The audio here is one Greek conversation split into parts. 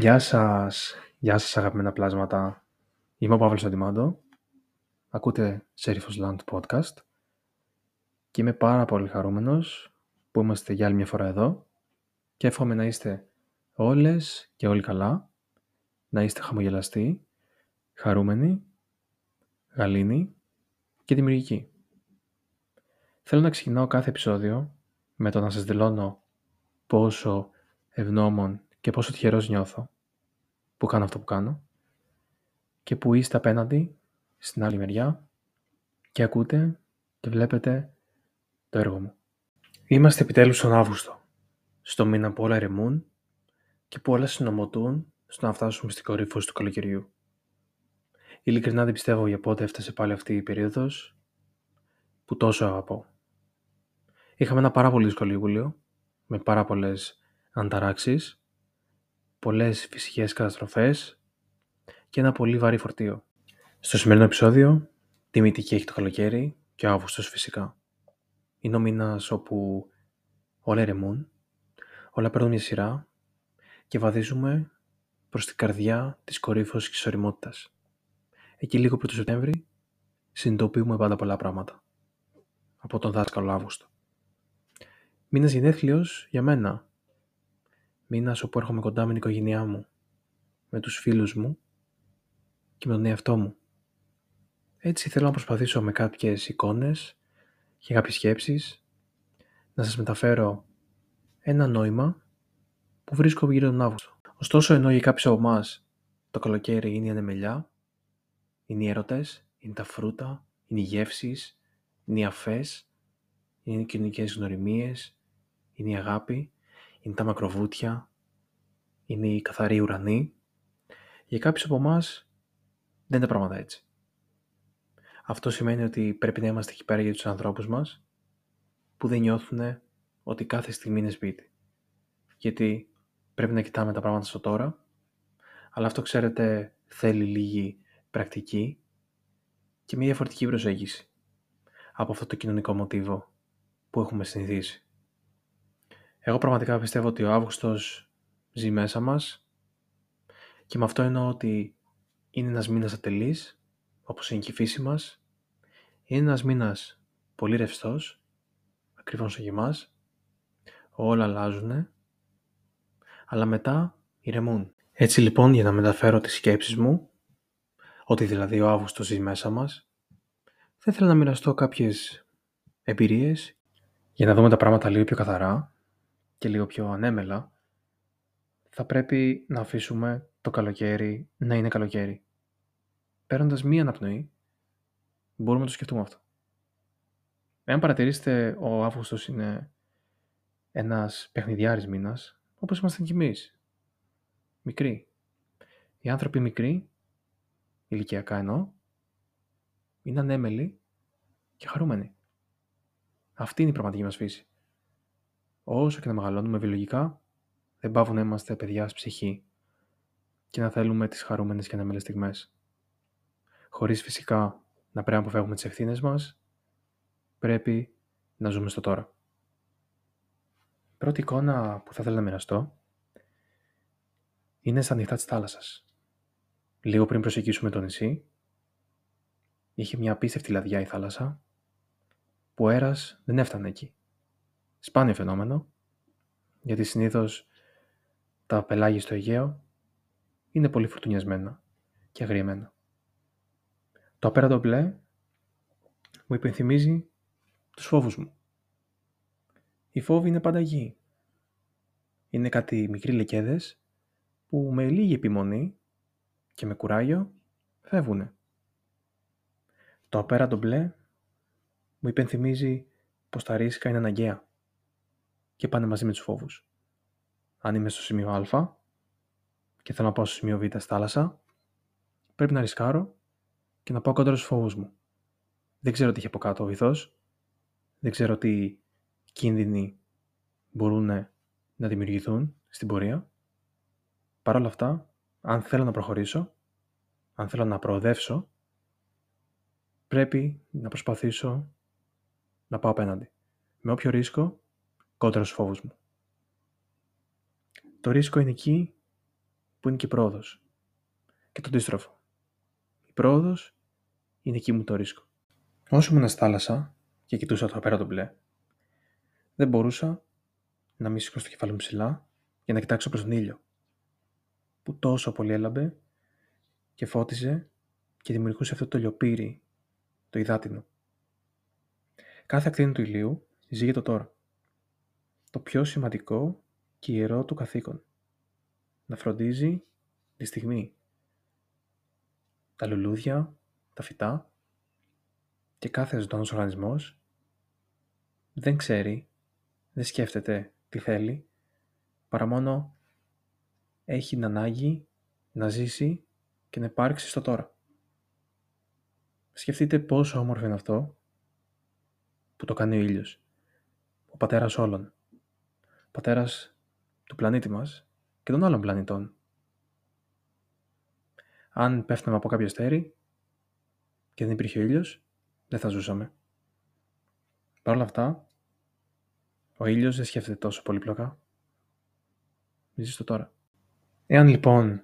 Γεια σας, γεια σας αγαπημένα πλάσματα. Είμαι ο Παύλος Αντιμάντο. Ακούτε Serifos Land Podcast και είμαι πάρα πολύ χαρούμενος που είμαστε για άλλη μια φορά εδώ και εύχομαι να είστε όλες και όλοι καλά, να είστε χαμογελαστοί, χαρούμενοι, γαλήνοι και δημιουργικοί. Θέλω να ξεκινάω κάθε επεισόδιο με το να σας δηλώνω πόσο ευγνώμων και πόσο τυχερός νιώθω που κάνω αυτό που κάνω και που είστε απέναντι στην άλλη μεριά και ακούτε και βλέπετε το έργο μου. Είμαστε επιτέλους στον Αύγουστο, στο μήνα που όλα ερεμούν και που όλα συνομωτούν στο να φτάσουμε στην κορύφωση του καλοκαιριού. Ειλικρινά δεν πιστεύω για πότε έφτασε πάλι αυτή η περίοδος που τόσο αγαπώ. Είχαμε ένα πάρα πολύ δύσκολο Ιούλιο, με πάρα πολλές ανταράξεις, πολλές φυσικές καταστροφές και ένα πολύ βαρύ φορτίο. Στο σημερινό επεισόδιο, τη μύτικη έχει το καλοκαίρι και ο Αύγουστος φυσικά. Είναι ο μήνας όπου όλα ερεμούν, όλα παίρνουν μια σειρά και βαδίζουμε προς την καρδιά της κορύφωσης και της οριμότητας. Εκεί λίγο πριν το Σεπτέμβρη συνειδητοποιούμε πάντα πολλά πράγματα. Από τον δάσκαλο Αύγουστο. Μήνας γενέθλιος για μένα. Μήνας όπου έρχομαι κοντά με την οικογένειά μου, με τους φίλους μου και με τον εαυτό μου. Έτσι θέλω να προσπαθήσω με κάποιες εικόνες και κάποιες σκέψεις να σας μεταφέρω ένα νόημα που βρίσκω γύρω τον Αύγουστο. Ωστόσο, ενώ για κάποιους από εμάς το καλοκαίρι είναι η ανεμελιά, είναι οι έρωτες, είναι τα φρούτα, είναι οι γεύσεις, είναι οι αφές, είναι οι κοινωνικές γνωριμίες, είναι η αγάπη, είναι τα μακροβούτια, είναι η καθαρή ουρανή. Για κάποιους από εμάς δεν είναι τα πράγματα έτσι. Αυτό σημαίνει ότι πρέπει να είμαστε εκεί πέρα για τους ανθρώπους μας που δεν νιώθουν ότι κάθε στιγμή είναι σπίτι. Γιατί πρέπει να κοιτάμε τα πράγματα στο τώρα, αλλά αυτό ξέρετε θέλει λίγη πρακτική και μια διαφορετική προσέγγιση από αυτό το κοινωνικό μοτίβο που έχουμε συνηθίσει. Εγώ πραγματικά πιστεύω ότι ο Αύγουστος ζει μέσα μας και με αυτό εννοώ ότι είναι ένας μήνας ατελής, όπως είναι και η φύση μας, είναι ένας μήνας πολύ ρευστός, ακριβώς για εμάς, όλα αλλάζουν, αλλά μετά ηρεμούν. Έτσι λοιπόν για να μεταφέρω τις σκέψεις μου, ότι δηλαδή ο Αύγουστος ζει μέσα μας, θα ήθελα να μοιραστώ κάποιες εμπειρίες για να δούμε τα πράγματα λίγο πιο καθαρά και λίγο πιο ανέμελα, θα πρέπει να αφήσουμε το καλοκαίρι να είναι καλοκαίρι. Παίρνοντας μία αναπνοή, μπορούμε να το σκεφτούμε αυτό. Εάν παρατηρήσετε, ο Αύγουστος είναι ένας παιχνιδιάρης μήνας, όπως είμαστε κι εμείς. Μικροί. Οι άνθρωποι μικροί, ηλικιακά εννοώ, είναι ανέμελοι και χαρούμενοι. Αυτή είναι η πραγματική μας φύση όσο και να μεγαλώνουμε βιολογικά, δεν πάβουν να είμαστε παιδιά ψυχή και να θέλουμε τις χαρούμενες και ανέμελες στιγμές. Χωρίς φυσικά να πρέπει να αποφεύγουμε τις ευθύνες μας, πρέπει να ζούμε στο τώρα. Πρώτη εικόνα που θα ήθελα να μοιραστώ είναι στα νυχτά της θάλασσας. Λίγο πριν προσεγγίσουμε το νησί, είχε μια απίστευτη λαδιά η θάλασσα, που ο αέρας δεν έφτανε εκεί. Σπάνιο φαινόμενο, γιατί συνήθως τα πελάγια στο Αιγαίο είναι πολύ φουρτουνιασμένα και αγριεμένα. Το απέραντο μπλε μου υπενθυμίζει τους φόβους μου. Οι φόβοι είναι πάντα γη. Είναι κάτι μικροί λεκέδες που με λίγη επιμονή και με κουράγιο φεύγουνε. Το απέραντο μπλε μου υπενθυμίζει πως τα ρίσκα είναι αναγκαία και πάνε μαζί με τους φόβους. Αν είμαι στο σημείο Α και θέλω να πάω στο σημείο Β στη θάλασσα, πρέπει να ρισκάρω και να πάω κοντά στους φόβους μου. Δεν ξέρω τι έχει από κάτω ο βυθός, δεν ξέρω τι κίνδυνοι μπορούν να δημιουργηθούν στην πορεία. Παρ' όλα αυτά, αν θέλω να προχωρήσω, αν θέλω να προοδεύσω, πρέπει να προσπαθήσω να πάω απέναντι. Με όποιο ρίσκο κόντρα στους φόβους μου. Το ρίσκο είναι εκεί που είναι και η πρόοδος. Και το αντίστροφο. Η πρόοδος είναι εκεί μου το ρίσκο. Όσο ήμουν στη θάλασσα και κοιτούσα το απέρα το μπλε, δεν μπορούσα να μην σηκώσω το κεφάλι μου ψηλά για να κοιτάξω προς τον ήλιο, που τόσο πολύ έλαμπε και φώτιζε και δημιουργούσε αυτό το λιοπύρι, το υδάτινο. Κάθε ακτίνη του ηλίου ζει το τώρα. Το πιο σημαντικό και ιερό του καθήκον. Να φροντίζει τη στιγμή. Τα λουλούδια, τα φυτά και κάθε ζωντανός οργανισμός δεν ξέρει, δεν σκέφτεται τι θέλει, παρά μόνο έχει την ανάγκη να ζήσει και να υπάρξει στο τώρα. Σκεφτείτε πόσο όμορφο είναι αυτό που το κάνει ο ήλιος, ο πατέρας όλων, ο πατέρας του πλανήτη μας και των άλλων πλανητών. Αν πέφταμε από κάποιο αστέρι και δεν υπήρχε ο ήλιος, δεν θα ζούσαμε. Παρ' όλα αυτά, ο ήλιος δεν σκέφτεται τόσο πολύπλοκα. Ζει στο τώρα. Εάν λοιπόν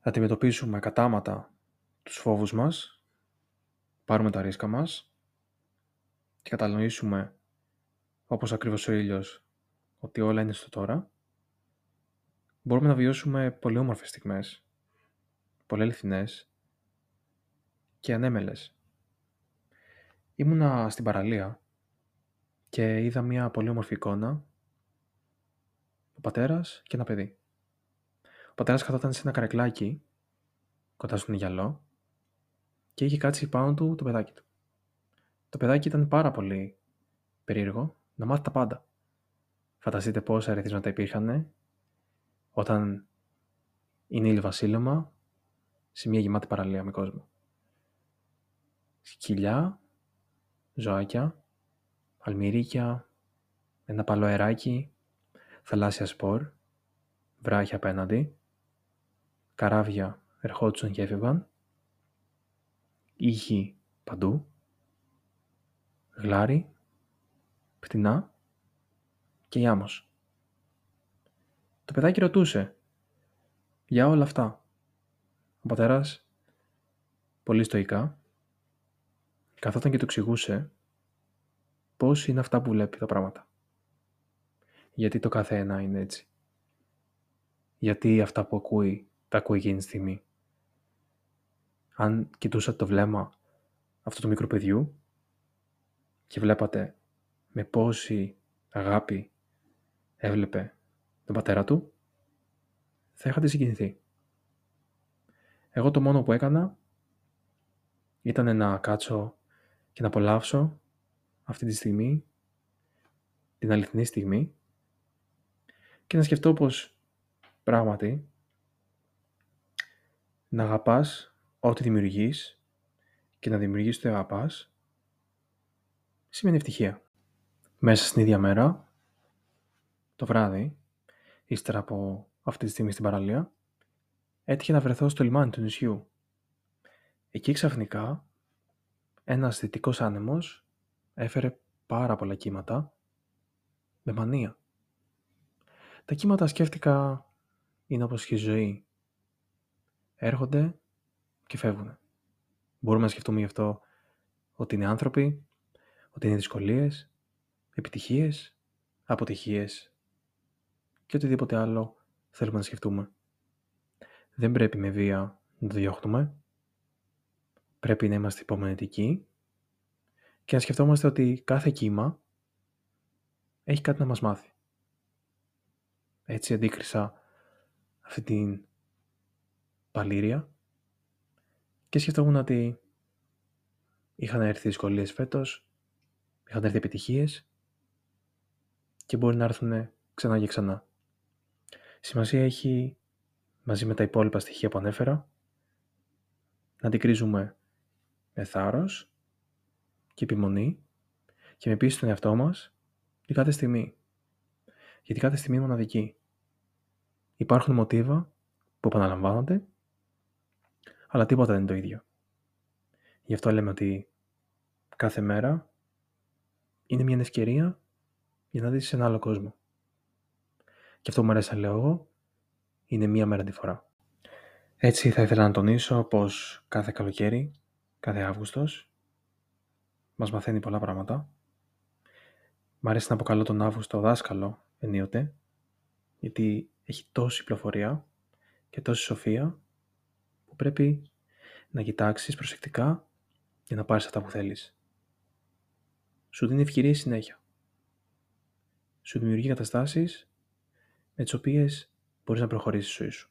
αντιμετωπίσουμε κατάματα τους φόβους μας, πάρουμε τα ρίσκα μας και κατανοήσουμε, όπως ακριβώς ο ήλιος, ότι όλα είναι στο τώρα, μπορούμε να βιώσουμε πολύ όμορφες στιγμές, πολύ αληθινές και ανέμελες. Ήμουνα στην παραλία και είδα μια πολύ όμορφη εικόνα, ο πατέρας και ένα παιδί. Ο πατέρας καθόταν σε ένα καρεκλάκι, κοντά στον γυαλό, και είχε κάτσει πάνω του το παιδάκι του. Το παιδάκι ήταν πάρα πολύ περίεργο να μάθει τα πάντα. Φανταστείτε πόσα ερεθίσματα υπήρχαν όταν είναι ηλιοβασίλεμα σε μια γεμάτη παραλία με κόσμο. Σκυλιά, ζωάκια, αλμυρίκια, ένα παλό αεράκι, θαλάσσια σπορ, βράχια απέναντι, καράβια ερχόντουσαν και έφευγαν, ήχοι παντού, γλάρι, φτηνά και γιάμος. Το παιδάκι ρωτούσε για όλα αυτά. Ο πατέρας, πολύ στοικά, καθόταν και του εξηγούσε πώς είναι αυτά που βλέπει τα πράγματα. Γιατί το κάθε ένα είναι έτσι. Γιατί αυτά που ακούει, τα ακούει εκείνη τη στιγμή. Αν κοιτούσατε το βλέμμα αυτού του μικρού παιδιού και βλέπατε με πόση αγάπη έβλεπε τον πατέρα του, θα είχατε συγκινηθεί. Εγώ το μόνο που έκανα ήταν να κάτσω και να απολαύσω αυτή τη στιγμή, την αληθινή στιγμή και να σκεφτώ πως πράγματι να αγαπάς ό,τι δημιουργείς και να δημιουργείς το αγαπάς σημαίνει ευτυχία. Μέσα στην ίδια μέρα, το βράδυ, ύστερα από αυτή τη στιγμή στην παραλία, έτυχε να βρεθώ στο λιμάνι του νησιού. Εκεί ξαφνικά ένας δυτικός άνεμος έφερε πάρα πολλά κύματα με μανία. Τα κύματα σκέφτηκα είναι όπως και η ζωή. Έρχονται και φεύγουν. Μπορούμε να σκεφτούμε γι' αυτό ότι είναι άνθρωποι, ότι είναι δυσκολίες, επιτυχίες, αποτυχίες και οτιδήποτε άλλο θέλουμε να σκεφτούμε. Δεν πρέπει με βία να το διώχνουμε. Πρέπει να είμαστε υπομονετικοί και να σκεφτόμαστε ότι κάθε κύμα έχει κάτι να μας μάθει. Έτσι αντίκρισα αυτή την παλήρια και σκεφτόμουν ότι είχαν έρθει δυσκολίες φέτος, είχαν έρθει επιτυχίες και μπορεί να έρθουν ξανά και ξανά. Σημασία έχει, μαζί με τα υπόλοιπα στοιχεία που ανέφερα, να αντικρίζουμε με θάρρος και επιμονή και με πίστη στον εαυτό μας για κάθε στιγμή. Γιατί κάθε στιγμή είναι μοναδική. Υπάρχουν μοτίβα που επαναλαμβάνονται, αλλά τίποτα δεν είναι το ίδιο. Γι' αυτό λέμε ότι κάθε μέρα είναι μια ευκαιρία για να δεις ένα άλλο κόσμο. Και αυτό που μου αρέσει να λέω εγώ είναι μία μέρα τη φορά. Έτσι θα ήθελα να τονίσω πως κάθε καλοκαίρι, κάθε Αύγουστος, μας μαθαίνει πολλά πράγματα. Μ' αρέσει να αποκαλώ τον Αύγουστο δάσκαλο ενίοτε, γιατί έχει τόση πληροφορία και τόση σοφία που πρέπει να κοιτάξεις προσεκτικά για να πάρεις αυτά που θέλεις. Σου δίνει ευκαιρία συνέχεια. Σου δημιουργεί καταστάσεις με τις οποίες μπορείς να προχωρήσεις στη ζωή σου.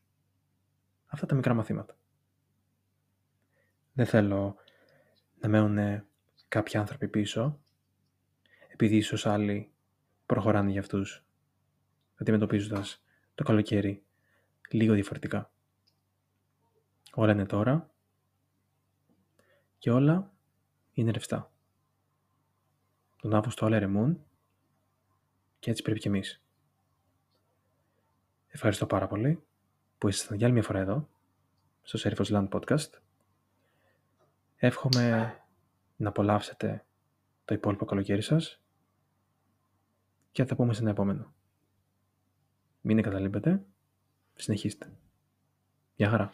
Αυτά τα μικρά μαθήματα. Δεν θέλω να μένουν κάποιοι άνθρωποι πίσω, επειδή ίσως άλλοι προχωράνε για αυτούς, αντιμετωπίζοντας το καλοκαίρι λίγο διαφορετικά. Όλα είναι τώρα και όλα είναι ρευστά. Τον Αύγουστο όλα ερεμούν και έτσι πρέπει και εμείς. Ευχαριστώ πάρα πολύ που ήσασταν για άλλη μια φορά εδώ, στο Serifos Land Podcast. Εύχομαι να απολαύσετε το υπόλοιπο καλοκαίρι σας και θα πούμε σε ένα επόμενο. Μην εγκαταλείπετε, συνεχίστε. Γεια χαρά.